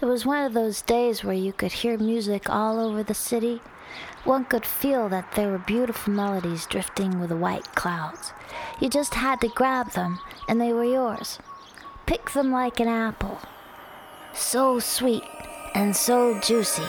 It was one of those days where you could hear music all over the city. One could feel that there were beautiful melodies drifting with the white clouds. You just had to grab them, and they were yours. Pick them like an apple. So sweet and so juicy.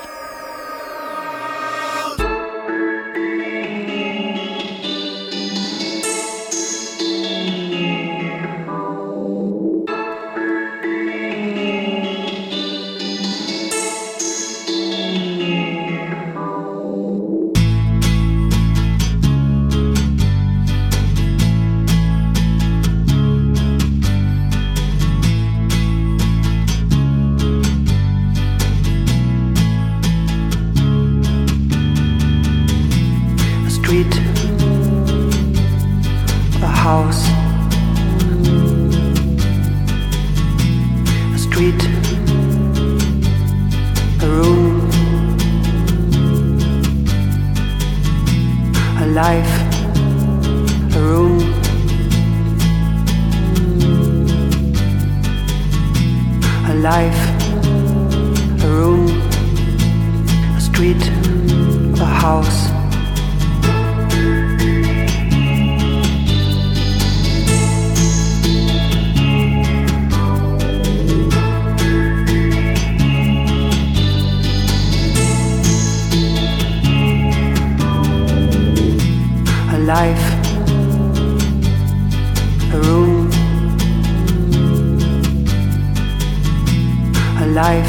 life, a room, a life.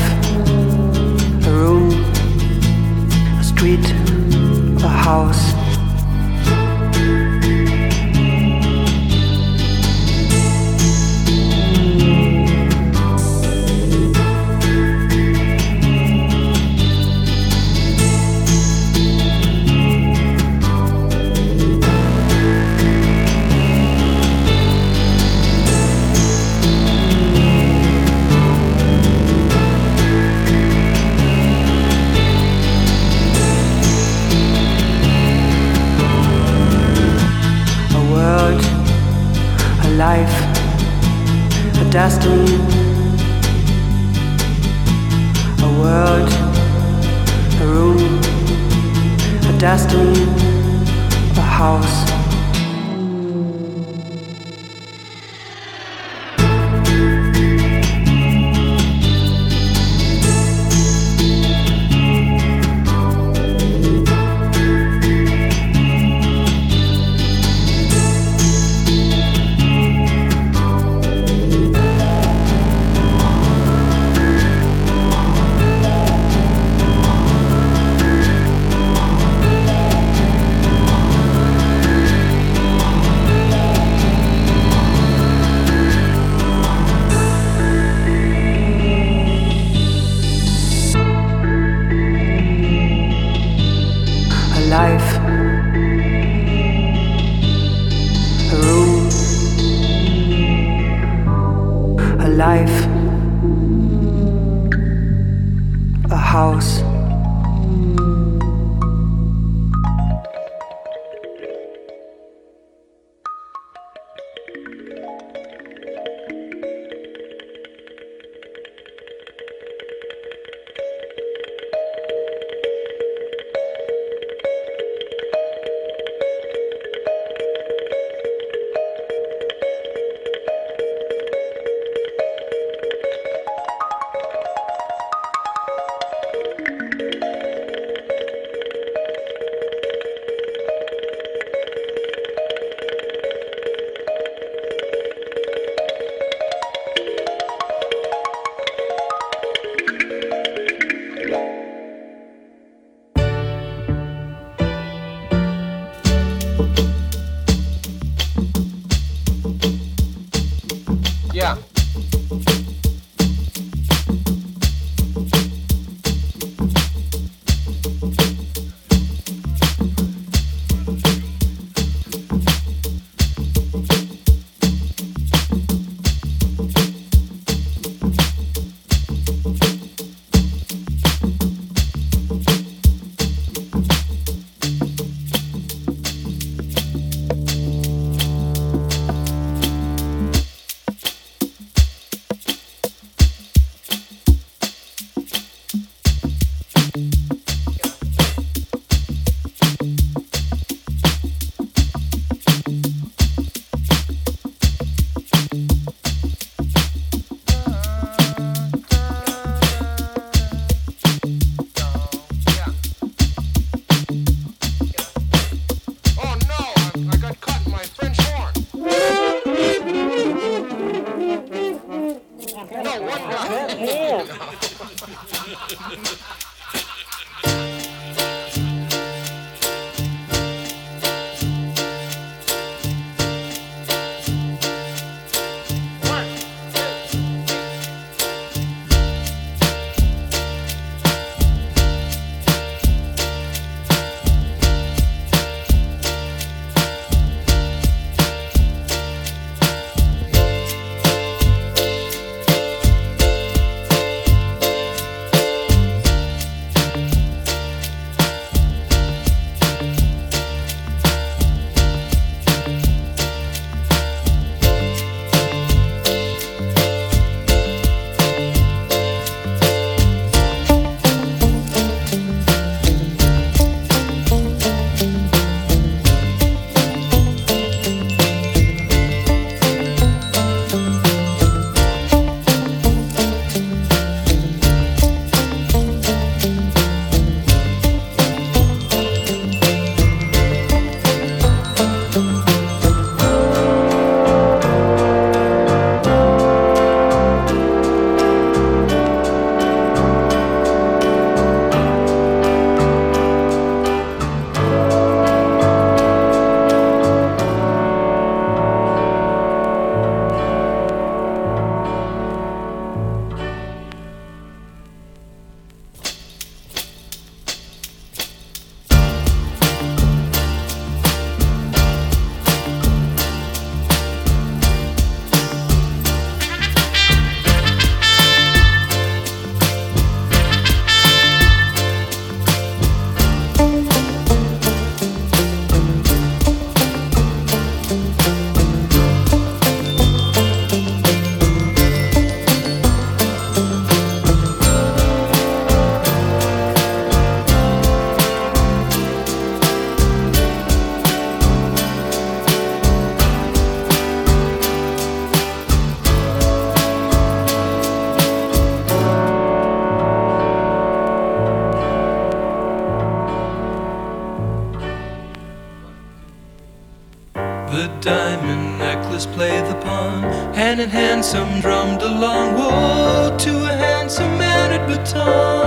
and handsome drummed along. Woe to a handsome man at baton.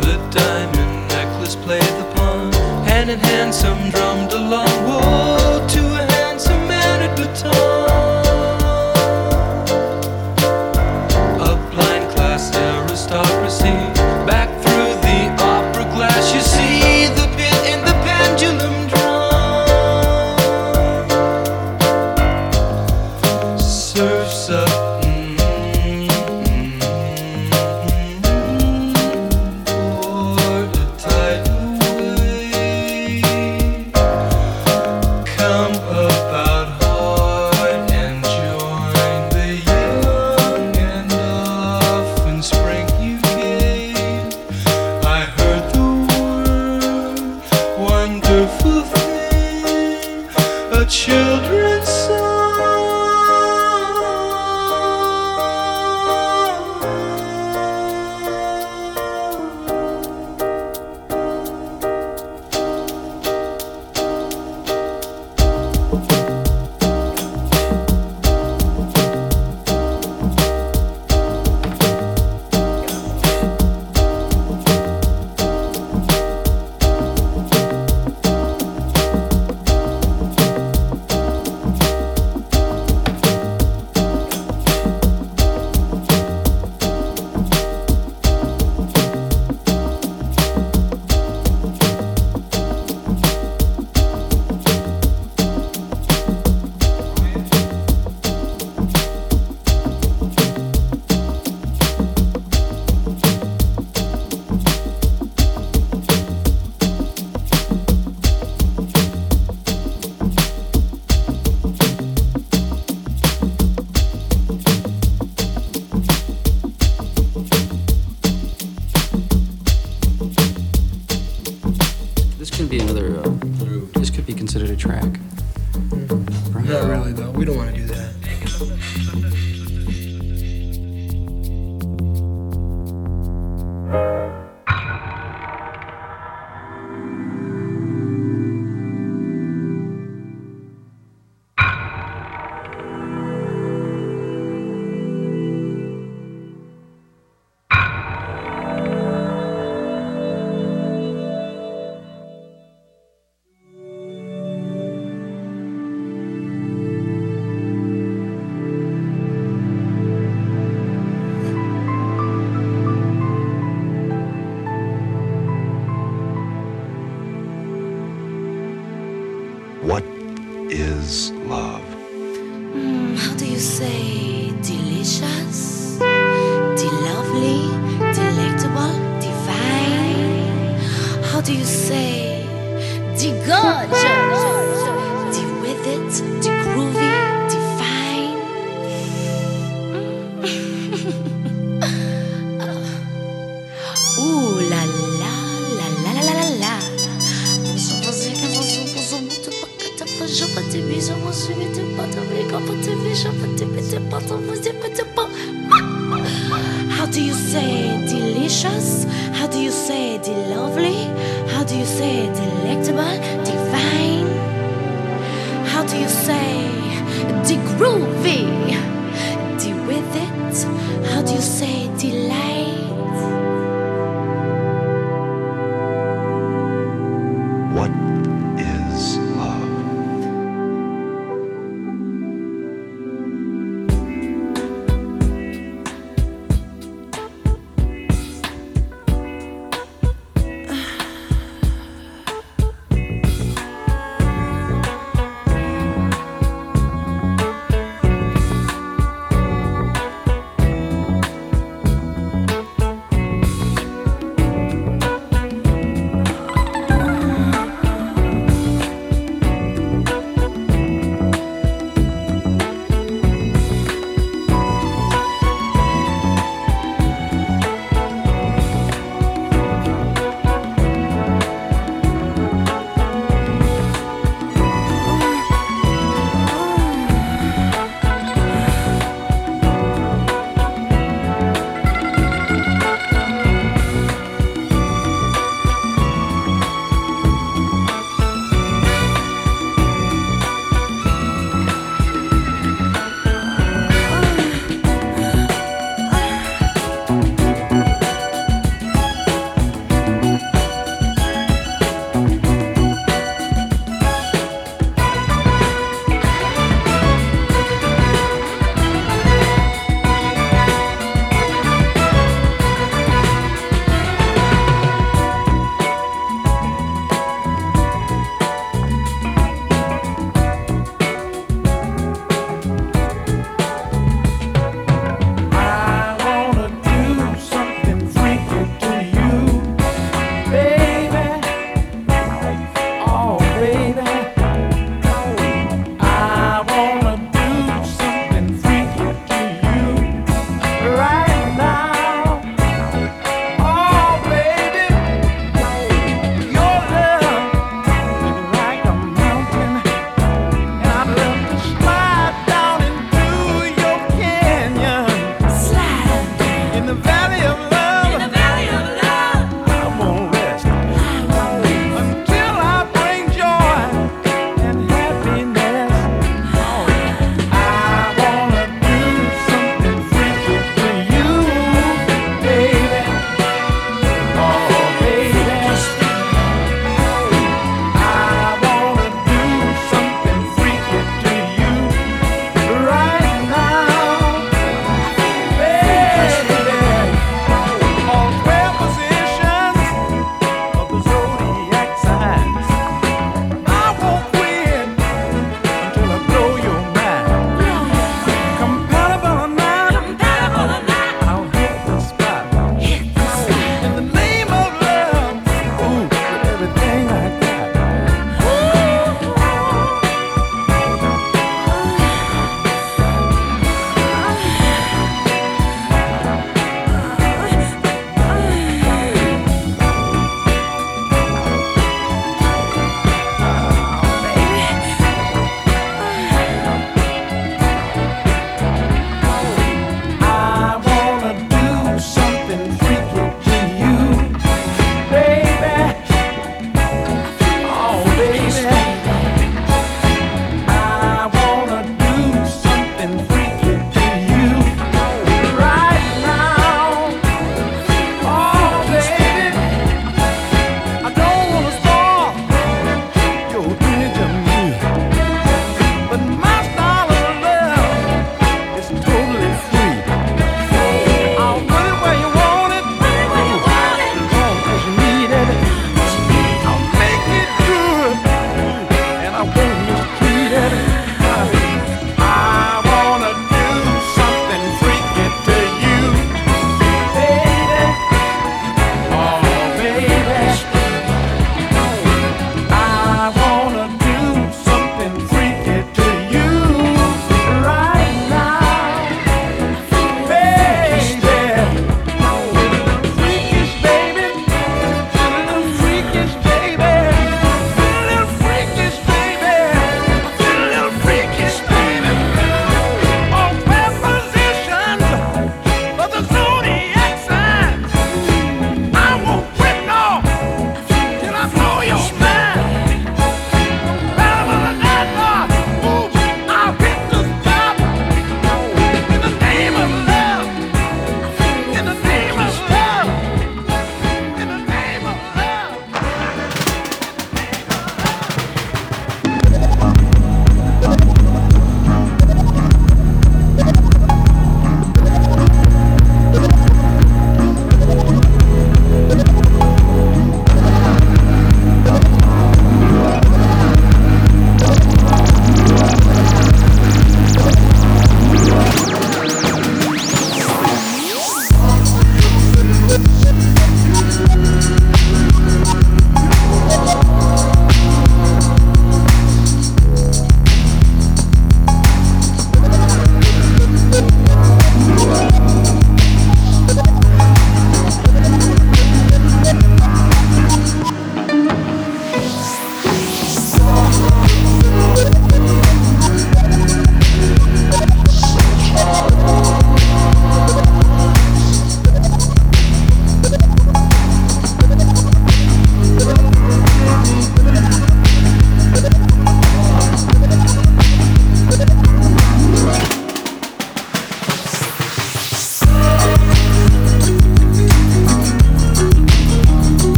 The diamond necklace played the pawn, hand and handsome drummed along. is love.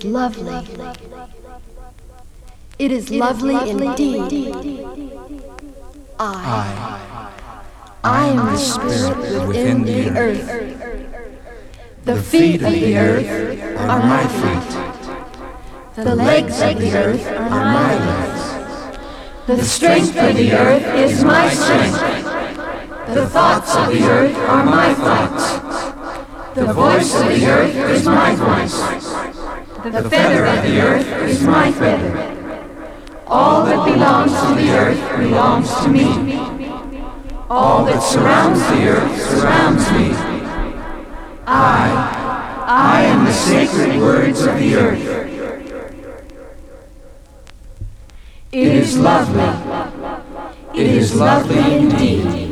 Is lovely. It is lovely indeed. I, I am the spirit within the earth. The feet of the earth are my feet. The legs of the earth are my legs. The strength of the earth is my strength. The thoughts of the earth are my thoughts. The voice of the earth is my voice. The feather of the earth is my feather. All that belongs to the earth belongs to me. All that surrounds the earth surrounds me. I, I am the sacred words of the earth. It is lovely. It is lovely indeed.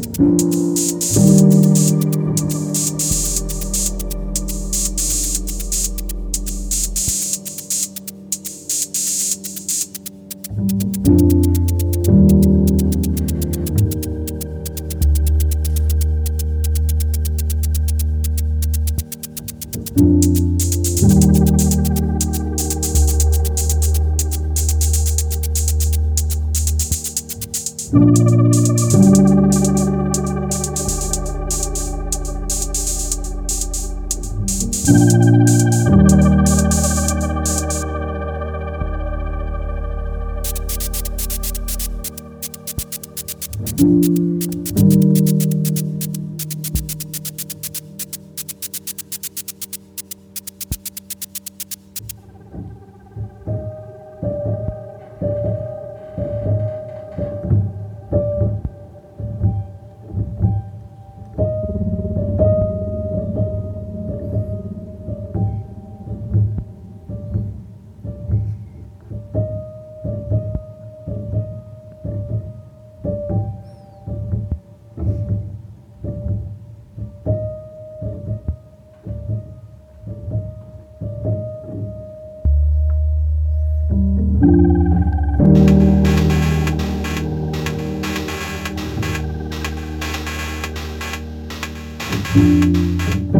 you here.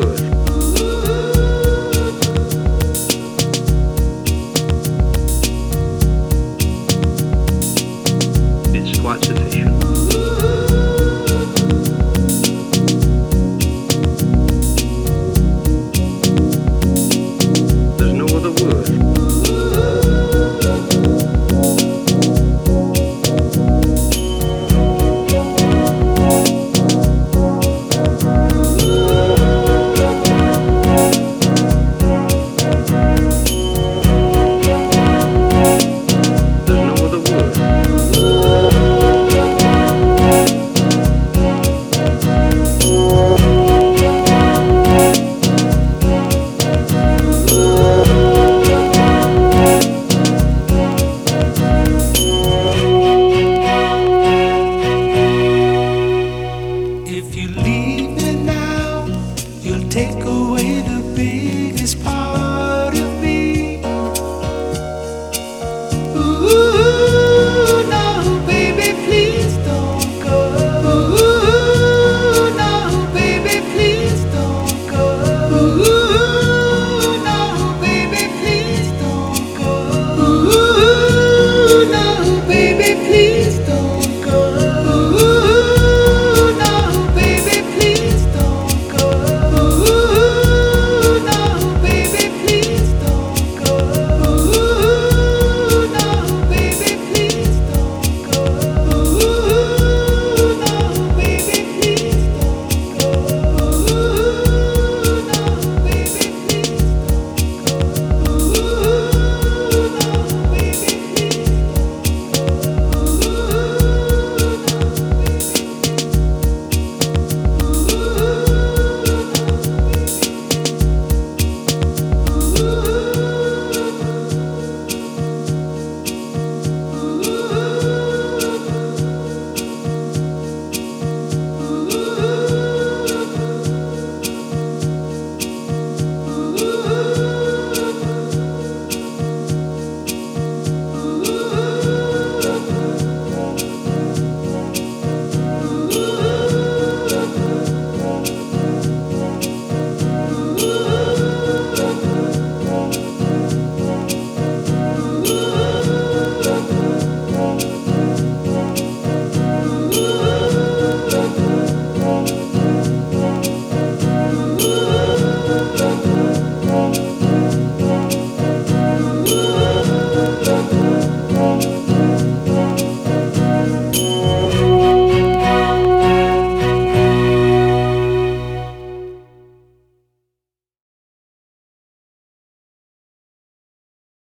good.